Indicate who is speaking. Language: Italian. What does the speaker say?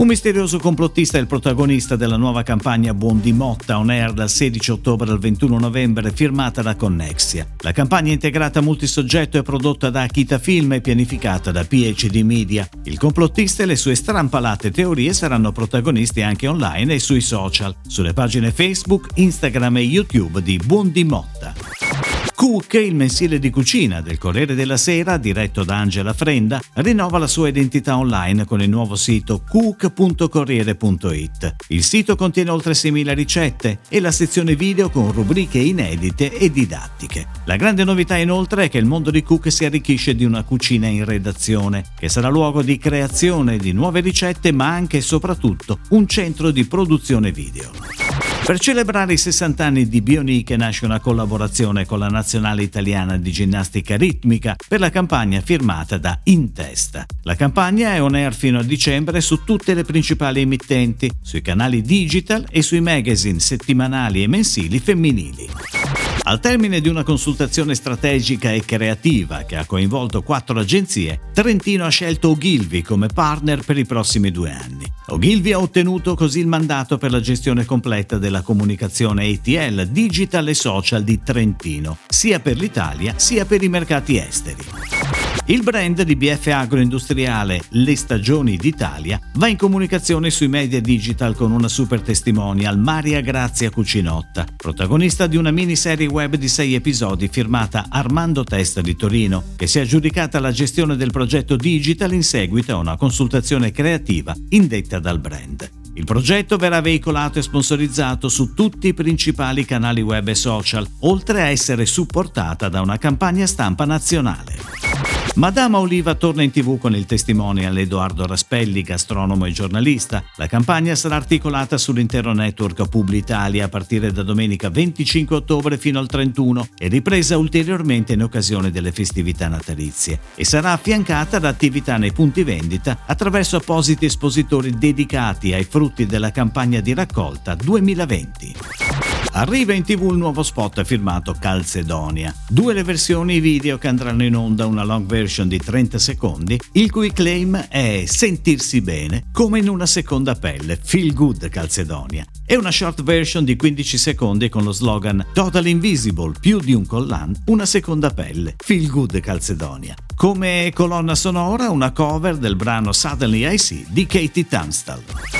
Speaker 1: Un misterioso complottista è il protagonista della nuova campagna Buon di Motta on air dal 16 ottobre al 21 novembre firmata da Connexia. La campagna integrata multisoggetto è prodotta da Akita Film e pianificata da PhD Media. Il complottista e le sue strampalate teorie saranno protagonisti anche online e sui social, sulle pagine Facebook, Instagram e YouTube di Buon di Motta. Cook, il mensile di cucina del Corriere della Sera, diretto da Angela Frenda, rinnova la sua identità online con il nuovo sito cook.corriere.it. Il sito contiene oltre 6.000 ricette e la sezione video con rubriche inedite e didattiche. La grande novità inoltre è che il mondo di Cook si arricchisce di una cucina in redazione, che sarà luogo di creazione di nuove ricette ma anche e soprattutto un centro di produzione video. Per celebrare i 60 anni di Bionic nasce una collaborazione con la Nazionale Italiana di Ginnastica Ritmica per la campagna firmata da Intesta. La campagna è on air fino a dicembre su tutte le principali emittenti, sui canali digital e sui magazine settimanali e mensili femminili. Al termine di una consultazione strategica e creativa che ha coinvolto quattro agenzie, Trentino ha scelto Ogilvy come partner per i prossimi due anni. Ogilvy ha ottenuto così il mandato per la gestione completa della comunicazione ATL, digital e social di Trentino, sia per l'Italia sia per i mercati esteri. Il brand di BF Agroindustriale Le Stagioni d'Italia va in comunicazione sui media digital con una super testimonial Maria Grazia Cucinotta, protagonista di una miniserie web di sei episodi firmata Armando Testa di Torino, che si è aggiudicata la gestione del progetto digital in seguito a una consultazione creativa indetta dal brand. Il progetto verrà veicolato e sponsorizzato su tutti i principali canali web e social, oltre a essere supportata da una campagna stampa nazionale. Madama Oliva torna in tv con il testimonial Edoardo Raspelli, gastronomo e giornalista. La campagna sarà articolata sull'intero network Publitalia a partire da domenica 25 ottobre fino al 31 e ripresa ulteriormente in occasione delle festività natalizie e sarà affiancata da attività nei punti vendita attraverso appositi espositori dedicati ai frutti della campagna di raccolta 2020. Arriva in tv il nuovo spot firmato Calcedonia. Due le versioni video che andranno in onda, una long version di 30 secondi, il cui claim è sentirsi bene come in una seconda pelle, feel good Calcedonia, e una short version di 15 secondi con lo slogan Total Invisible, più di un collan, una seconda pelle, feel good Calcedonia. Come colonna sonora una cover del brano Suddenly I See di Katie Tunstall.